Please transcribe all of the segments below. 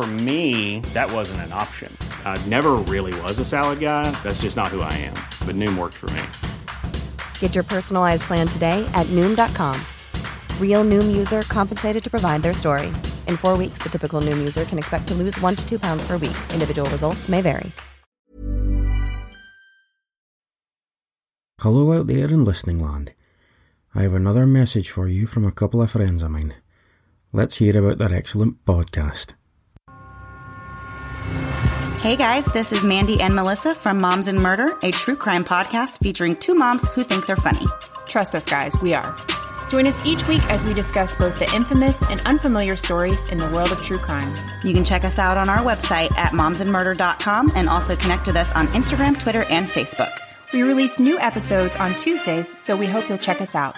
For me, that wasn't an option. I never really was a salad guy. That's just not who I am. But Noom worked for me. Get your personalized plan today at Noom.com. Real Noom user compensated to provide their story. In four weeks, the typical Noom user can expect to lose one to two pounds per week. Individual results may vary. Hello out there in listening land. I have another message for you from a couple of friends of mine. Let's hear about their excellent podcast. Hey guys, this is Mandy and Melissa from Moms and Murder, a true crime podcast featuring two moms who think they're funny. Trust us, guys, we are. Join us each week as we discuss both the infamous and unfamiliar stories in the world of true crime. You can check us out on our website at momsandmurder.com and also connect with us on Instagram, Twitter, and Facebook. We release new episodes on Tuesdays, so we hope you'll check us out.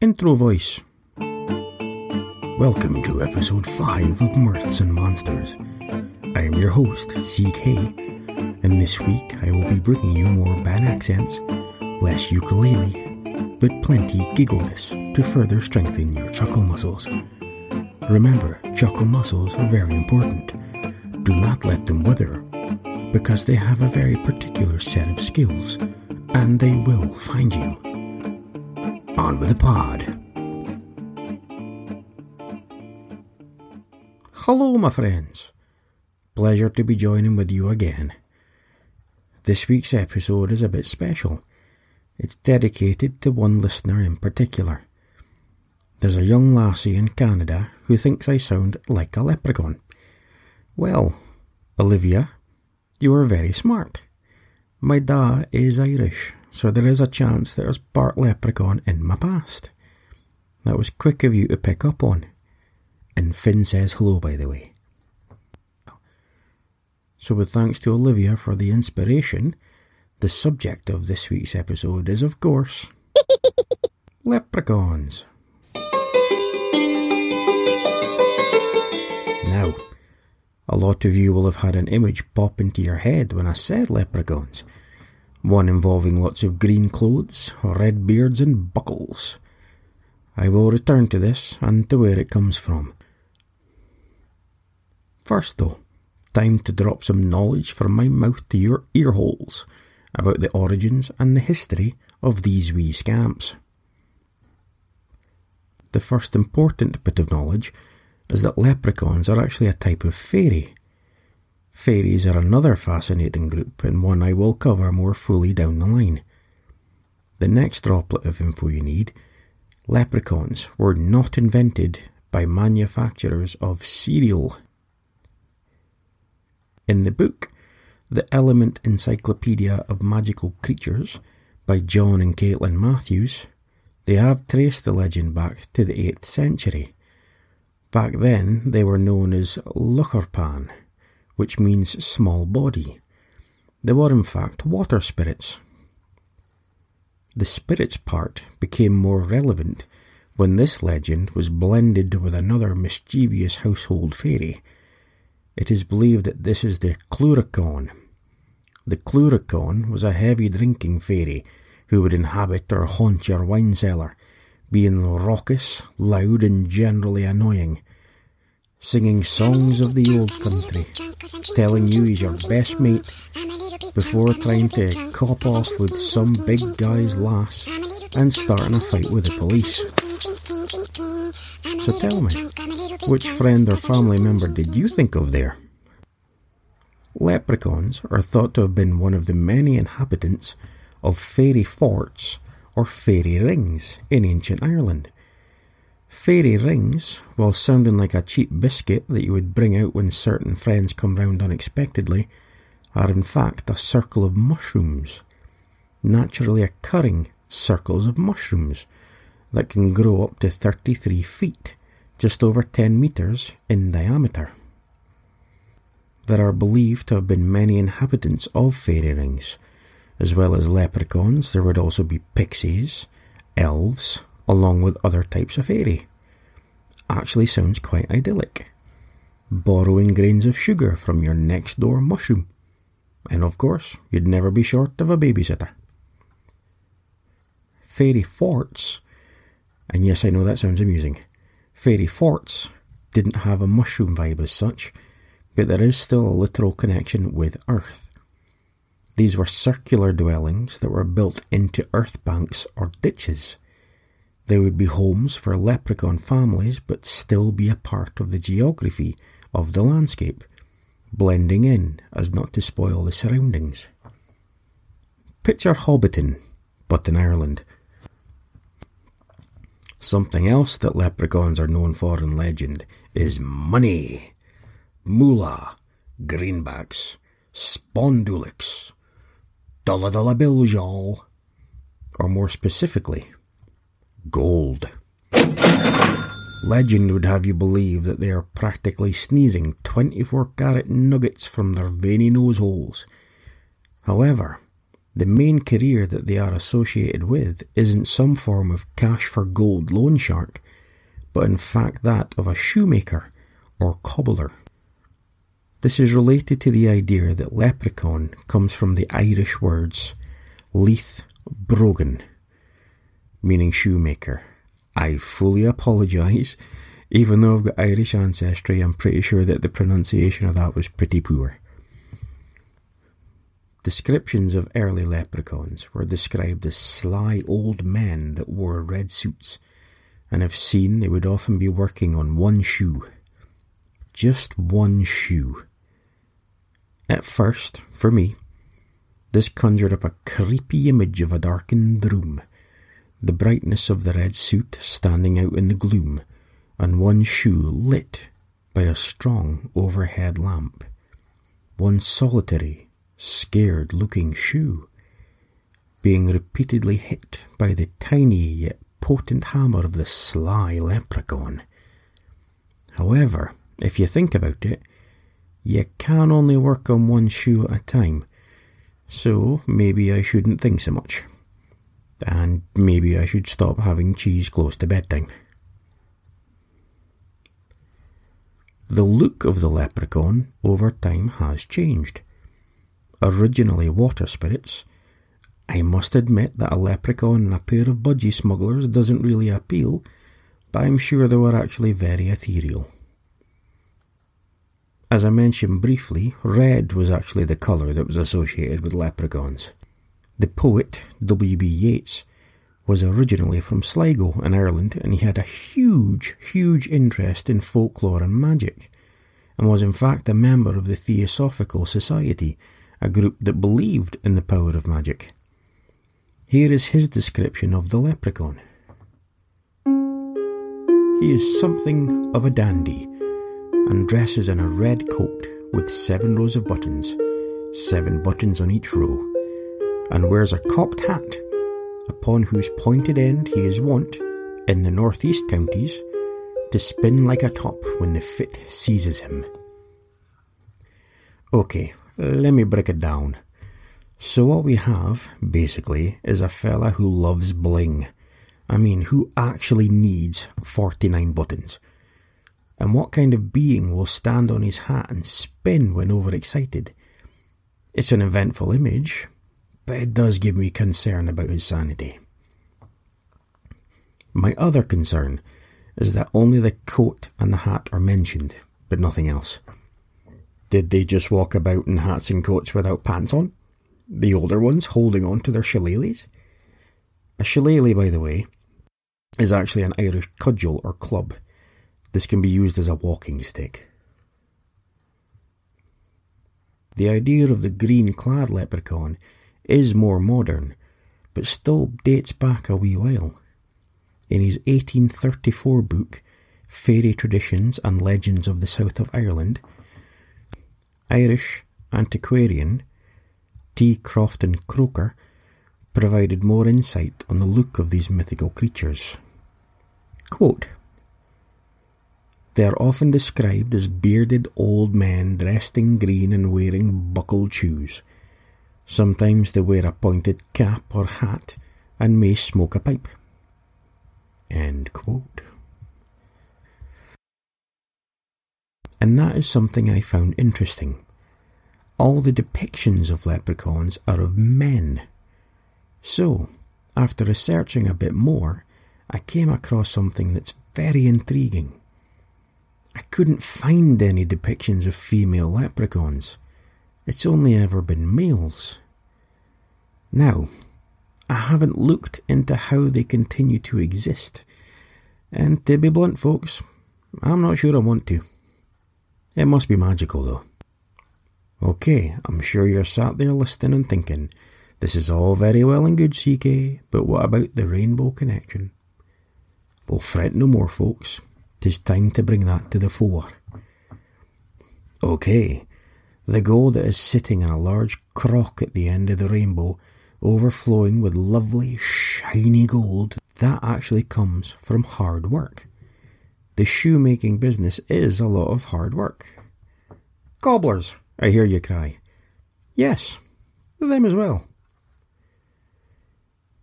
Intro voice. Welcome to episode 5 of Mirths and Monsters. I am your host, CK, and this week I will be bringing you more bad accents, less ukulele, but plenty giggleness to further strengthen your chuckle muscles. Remember, chuckle muscles are very important. Do not let them wither, because they have a very particular set of skills, and they will find you. On with the pod. Hello, my friends. Pleasure to be joining with you again. This week's episode is a bit special. It's dedicated to one listener in particular. There's a young lassie in Canada who thinks I sound like a leprechaun. Well, Olivia, you are very smart. My da is Irish, so there is a chance there's part leprechaun in my past. That was quick of you to pick up on. And Finn says hello, by the way. So, with thanks to Olivia for the inspiration, the subject of this week's episode is, of course, leprechauns. Now, a lot of you will have had an image pop into your head when I said leprechauns. One involving lots of green clothes, red beards, and buckles. I will return to this and to where it comes from. First, though, time to drop some knowledge from my mouth to your ear holes about the origins and the history of these wee scamps. The first important bit of knowledge is that leprechauns are actually a type of fairy. Fairies are another fascinating group and one I will cover more fully down the line. The next droplet of info you need leprechauns were not invented by manufacturers of cereal. In the book, The Element Encyclopedia of Magical Creatures by John and Caitlin Matthews, they have traced the legend back to the 8th century. Back then, they were known as Luchurpan, which means small body. They were in fact water spirits. The spirits part became more relevant when this legend was blended with another mischievous household fairy. It is believed that this is the Cluricaun. The Cluricaun was a heavy drinking fairy who would inhabit or haunt your wine cellar, being raucous, loud, and generally annoying. Singing songs of the old country, telling you he's your best mate before trying to cop off with some big guy's lass and starting a fight with the police. So tell me, which friend or family member did you think of there? Leprechauns are thought to have been one of the many inhabitants of fairy forts or fairy rings in ancient Ireland. Fairy rings, while sounding like a cheap biscuit that you would bring out when certain friends come round unexpectedly, are in fact a circle of mushrooms, naturally occurring circles of mushrooms that can grow up to 33 feet, just over 10 metres in diameter. There are believed to have been many inhabitants of fairy rings. As well as leprechauns, there would also be pixies, elves, along with other types of fairy. Actually sounds quite idyllic. Borrowing grains of sugar from your next door mushroom. And of course, you'd never be short of a babysitter. Fairy forts, and yes, I know that sounds amusing. Fairy forts didn't have a mushroom vibe as such, but there is still a literal connection with Earth. These were circular dwellings that were built into earth banks or ditches. They would be homes for leprechaun families but still be a part of the geography of the landscape, blending in as not to spoil the surroundings. Picture Hobbiton, but in Ireland. Something else that leprechauns are known for in legend is money moolah, greenbacks, spondulics, dollar dollar bills, y'all. Or more specifically, gold. Legend would have you believe that they are practically sneezing 24 carat nuggets from their veiny nose holes. However, the main career that they are associated with isn't some form of cash for gold loan shark, but in fact that of a shoemaker or cobbler. This is related to the idea that leprechaun comes from the Irish words leith brogan, meaning shoemaker. I fully apologise. Even though I've got Irish ancestry, I'm pretty sure that the pronunciation of that was pretty poor. Descriptions of early leprechauns were described as sly old men that wore red suits, and if seen, they would often be working on one shoe. Just one shoe. At first, for me, this conjured up a creepy image of a darkened room, the brightness of the red suit standing out in the gloom, and one shoe lit by a strong overhead lamp. One solitary, scared looking shoe, being repeatedly hit by the tiny yet potent hammer of the sly leprechaun. However, if you think about it, you can only work on one shoe at a time, so maybe I shouldn't think so much. And maybe I should stop having cheese close to bedtime. The look of the leprechaun over time has changed. Originally water spirits, I must admit that a leprechaun and a pair of budgie smugglers doesn't really appeal, but I'm sure they were actually very ethereal. As I mentioned briefly, red was actually the colour that was associated with leprechauns. The poet W.B. Yeats was originally from Sligo in Ireland and he had a huge, huge interest in folklore and magic, and was in fact a member of the Theosophical Society, a group that believed in the power of magic. Here is his description of the leprechaun. He is something of a dandy and dresses in a red coat with seven rows of buttons, seven buttons on each row, and wears a cocked hat, upon whose pointed end he is wont, in the northeast counties, to spin like a top when the fit seizes him. Okay, let me break it down. So what we have, basically, is a fella who loves bling. I mean, who actually needs 49 buttons? And what kind of being will stand on his hat and spin when overexcited? It's an eventful image, but it does give me concern about his sanity. My other concern is that only the coat and the hat are mentioned, but nothing else. Did they just walk about in hats and coats without pants on? The older ones holding on to their shillelaghs? A shillelagh, by the way, is actually an Irish cudgel or club. This can be used as a walking stick. The idea of the green clad leprechaun is more modern, but still dates back a wee while. In his 1834 book, Fairy Traditions and Legends of the South of Ireland, Irish antiquarian T. Crofton Croker provided more insight on the look of these mythical creatures. Quote, they are often described as bearded old men dressed in green and wearing buckled shoes. Sometimes they wear a pointed cap or hat and may smoke a pipe. And that is something I found interesting. All the depictions of leprechauns are of men. So, after researching a bit more, I came across something that's very intriguing. I couldn't find any depictions of female leprechauns. It's only ever been males. Now, I haven't looked into how they continue to exist. And to be blunt, folks, I'm not sure I want to. It must be magical, though. Okay, I'm sure you're sat there listening and thinking, this is all very well and good, CK, but what about the rainbow connection? Well, fret no more, folks. 'Tis time to bring that to the fore. Okay, the gold that is sitting in a large crock at the end of the rainbow, overflowing with lovely, shiny gold, that actually comes from hard work. The shoemaking business is a lot of hard work. Cobblers, I hear you cry. Yes, them as well.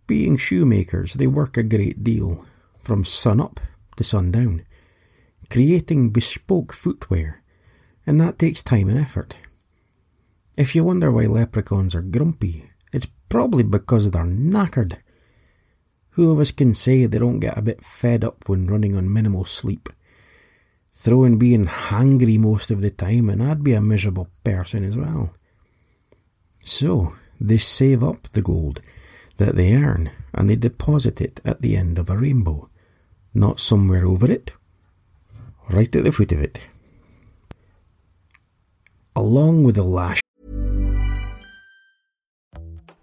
Being shoemakers, they work a great deal, from sun up to sundown creating bespoke footwear, and that takes time and effort. If you wonder why leprechauns are grumpy, it's probably because they're knackered. Who of us can say they don't get a bit fed up when running on minimal sleep? Throw in being hangry most of the time, and I'd be a miserable person as well. So, they save up the gold that they earn and they deposit it at the end of a rainbow, not somewhere over it right at the foot of it. Along with the lash.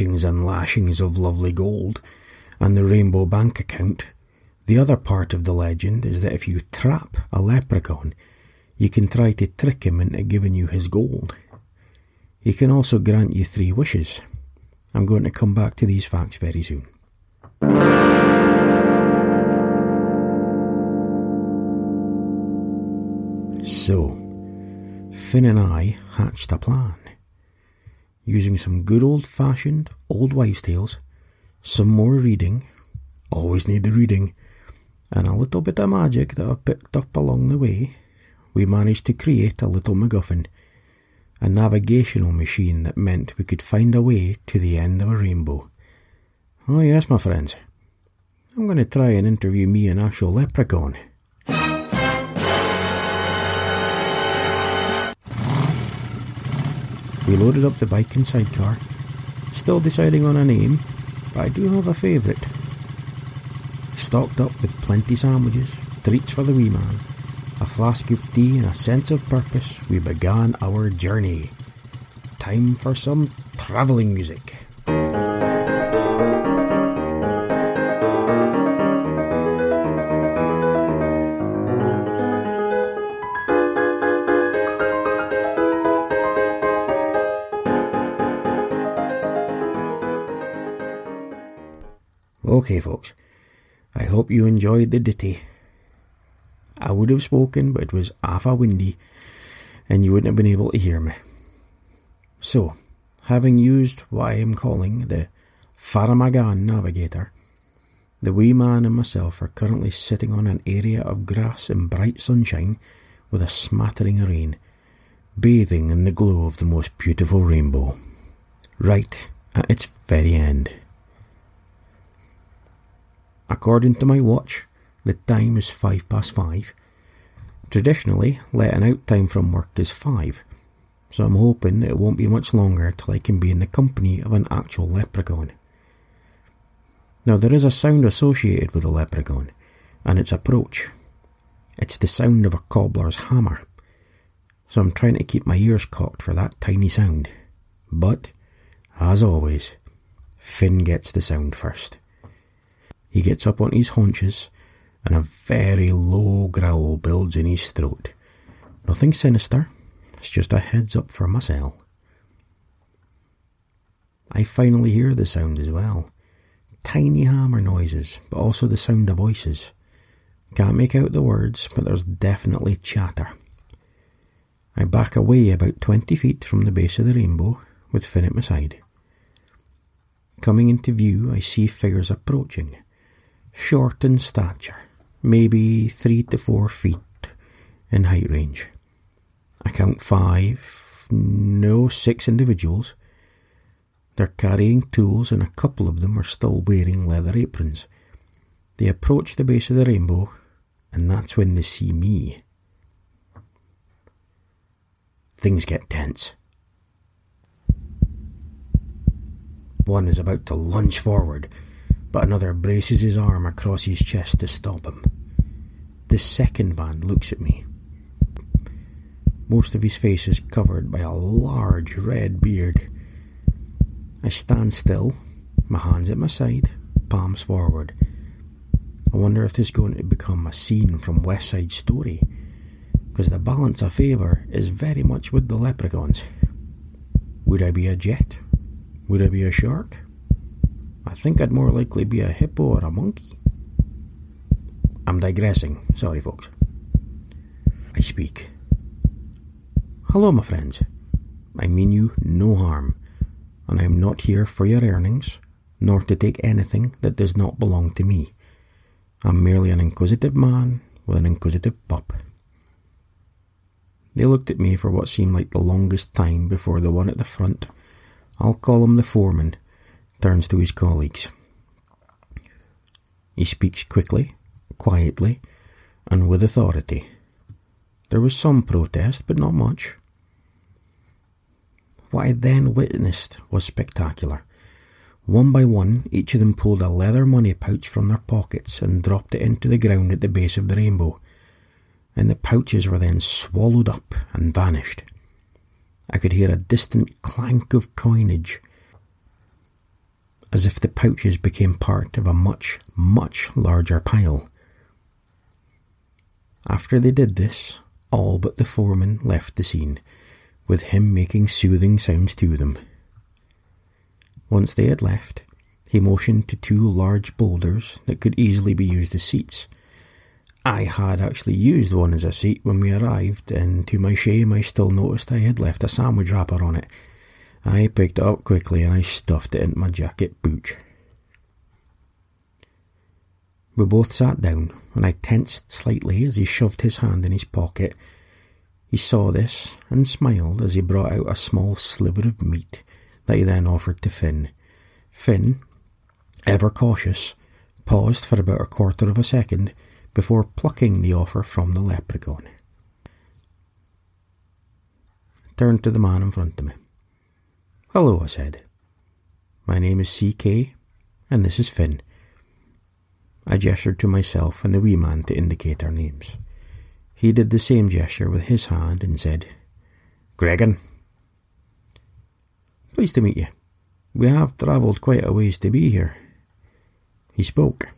And lashings of lovely gold and the rainbow bank account the other part of the legend is that if you trap a leprechaun, you can try to trick him into giving you his gold. He can also grant you three wishes. I'm going to come back to these facts very soon. So, Finn and I hatched a plan. Using some good old fashioned old wives' tales, some more reading, always need the reading, and a little bit of magic that I've picked up along the way, we managed to create a little MacGuffin, a navigational machine that meant we could find a way to the end of a rainbow. Oh, yes, my friends. I'm going to try and interview me an actual leprechaun. We loaded up the bike and sidecar, still deciding on a name, but I do have a favourite. Stocked up with plenty sandwiches, treats for the wee man, a flask of tea, and a sense of purpose, we began our journey. Time for some travelling music. Okay, folks. I hope you enjoyed the ditty. I would have spoken, but it was half a windy, and you wouldn't have been able to hear me. So, having used what I am calling the Faramagane navigator, the wee man and myself are currently sitting on an area of grass in bright sunshine with a smattering of rain, bathing in the glow of the most beautiful rainbow, right at its very end. According to my watch, the time is five past five. Traditionally, letting out time from work is five, so I'm hoping it won't be much longer till I can be in the company of an actual leprechaun. Now, there is a sound associated with a leprechaun, and its approach. It's the sound of a cobbler's hammer, so I'm trying to keep my ears cocked for that tiny sound. But, as always, Finn gets the sound first. He gets up on his haunches, and a very low growl builds in his throat. Nothing sinister, it's just a heads up for myself. I finally hear the sound as well. Tiny hammer noises, but also the sound of voices. Can't make out the words, but there's definitely chatter. I back away about twenty feet from the base of the rainbow, with Finn at my side. Coming into view, I see figures approaching short in stature, maybe three to four feet in height range. I count five, no, six individuals. They're carrying tools, and a couple of them are still wearing leather aprons. They approach the base of the rainbow, and that's when they see me. Things get tense. One is about to lunge forward but another braces his arm across his chest to stop him. The second man looks at me. Most of his face is covered by a large red beard. I stand still, my hands at my side, palms forward. I wonder if this is going to become a scene from West Side Story, because the balance of favour is very much with the leprechauns. Would I be a jet? Would I be a shark? I think I'd more likely be a hippo or a monkey. I'm digressing, sorry folks. I speak. Hello, my friends. I mean you no harm, and I am not here for your earnings, nor to take anything that does not belong to me. I'm merely an inquisitive man with an inquisitive pup. They looked at me for what seemed like the longest time before the one at the front, I'll call him the foreman, turns to his colleagues. He speaks quickly, quietly, and with authority. There was some protest, but not much. What I then witnessed was spectacular. One by one, each of them pulled a leather money pouch from their pockets and dropped it into the ground at the base of the rainbow, and the pouches were then swallowed up and vanished. I could hear a distant clank of coinage as if the pouches became part of a much, much larger pile. After they did this, all but the foreman left the scene, with him making soothing sounds to them. Once they had left, he motioned to two large boulders that could easily be used as seats. I had actually used one as a seat when we arrived, and to my shame, I still noticed I had left a sandwich wrapper on it, I picked it up quickly and I stuffed it into my jacket booch. We both sat down, and I tensed slightly as he shoved his hand in his pocket. He saw this and smiled as he brought out a small sliver of meat that he then offered to Finn. Finn, ever cautious, paused for about a quarter of a second before plucking the offer from the leprechaun. Turned to the man in front of me. Hello, I said. My name is CK, and this is Finn. I gestured to myself and the wee man to indicate our names. He did the same gesture with his hand and said, Gregan. Pleased to meet you. We have travelled quite a ways to be here. He spoke.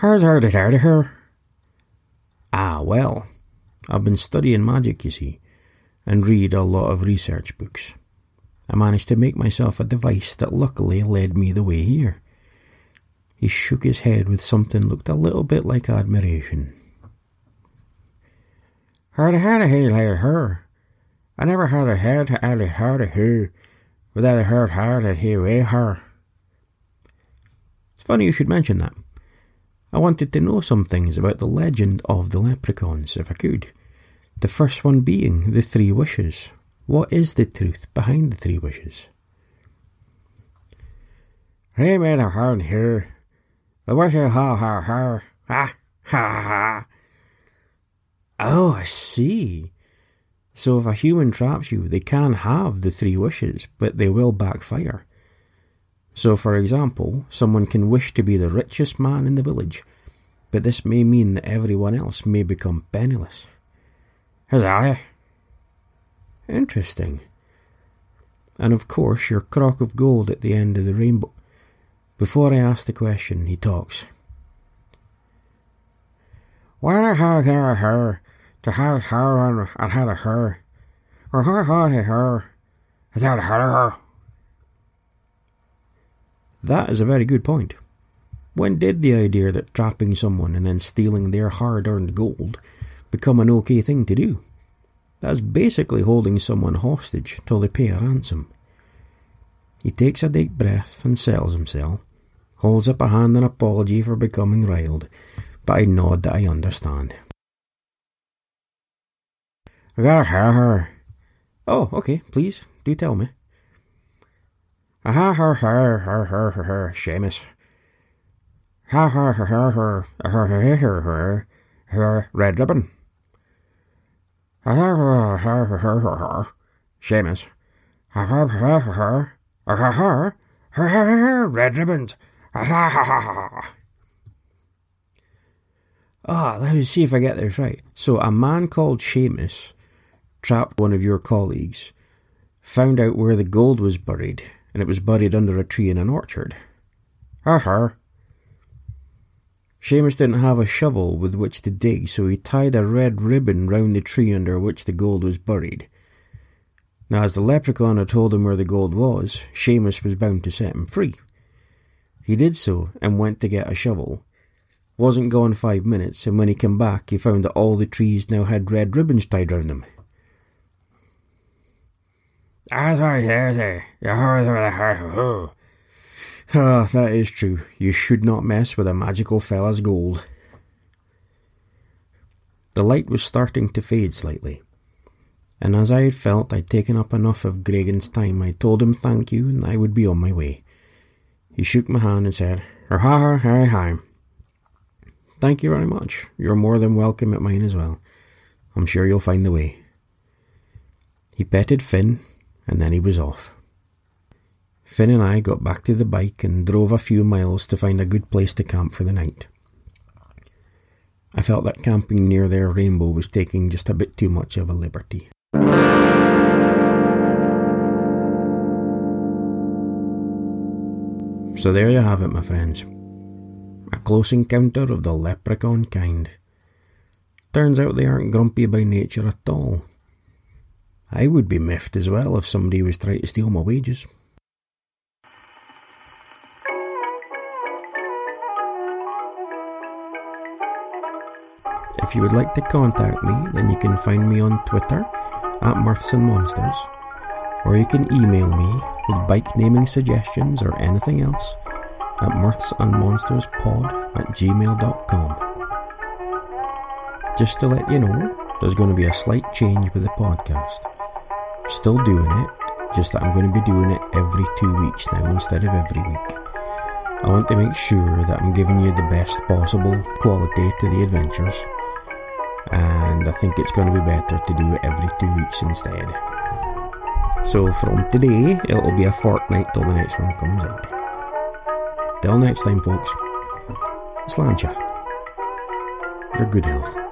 It heard of her? Ah, well, I've been studying magic, you see, and read a lot of research books. I managed to make myself a device that luckily led me the way here. He shook his head with something looked a little bit like admiration. Heard heard heard her. I never heard a heard heard heard of her without a heard heard that he her. It's funny you should mention that. I wanted to know some things about the legend of the leprechauns, if I could. The first one being the three wishes. What is the truth behind the three wishes? Hey, made a hard here. The wish ha ha ha ha ha ha. Oh, I see. So if a human traps you, they can have the three wishes, but they will backfire. So, for example, someone can wish to be the richest man in the village, but this may mean that everyone else may become penniless. Huzzah! Interesting. And of course, your crock of gold at the end of the rainbow. Before I ask the question, he talks. Where her her her to her her and her her or her her her is that her her. That is a very good point. When did the idea that trapping someone and then stealing their hard earned gold become an okay thing to do? That's basically holding someone hostage till they pay a ransom. He takes a deep breath and settles himself holds up a hand in apology for becoming riled, but I nod that I understand. I gotta hear her. Oh, okay, please, do tell me. Ha her her her her her her Seamus. Ha her her her her her her her her her red ribbon. Seamus. Regiment. Ah, let me see if I get this right. So, a man called Seamus trapped one of your colleagues, found out where the gold was buried, and it was buried under a tree in an orchard. Ha ha. Seamus didn't have a shovel with which to dig, so he tied a red ribbon round the tree under which the gold was buried. Now, as the leprechaun had told him where the gold was, Seamus was bound to set him free. He did so and went to get a shovel. Wasn't gone five minutes, and when he came back, he found that all the trees now had red ribbons tied round them. Ah, that is true. You should not mess with a magical fella's gold. The light was starting to fade slightly, and as I had felt I'd taken up enough of Gregan's time, I told him thank you and I would be on my way. He shook my hand and said, Ha ha hi hi. Thank you very much. You're more than welcome at mine as well. I'm sure you'll find the way. He petted Finn, and then he was off. Finn and I got back to the bike and drove a few miles to find a good place to camp for the night. I felt that camping near their rainbow was taking just a bit too much of a liberty. So there you have it, my friends. A close encounter of the leprechaun kind. Turns out they aren't grumpy by nature at all. I would be miffed as well if somebody was trying to steal my wages. If you would like to contact me, then you can find me on Twitter at Mirths and Monsters, or you can email me with bike naming suggestions or anything else at mirthsandmonsterspod at gmail.com. Just to let you know, there's going to be a slight change with the podcast. Still doing it, just that I'm going to be doing it every two weeks now instead of every week. I want to make sure that I'm giving you the best possible quality to the adventures, and I think it's going to be better to do it every two weeks instead. So from today, it'll be a fortnight till the next one comes out. Till next time, folks, Sláinte. Your good health.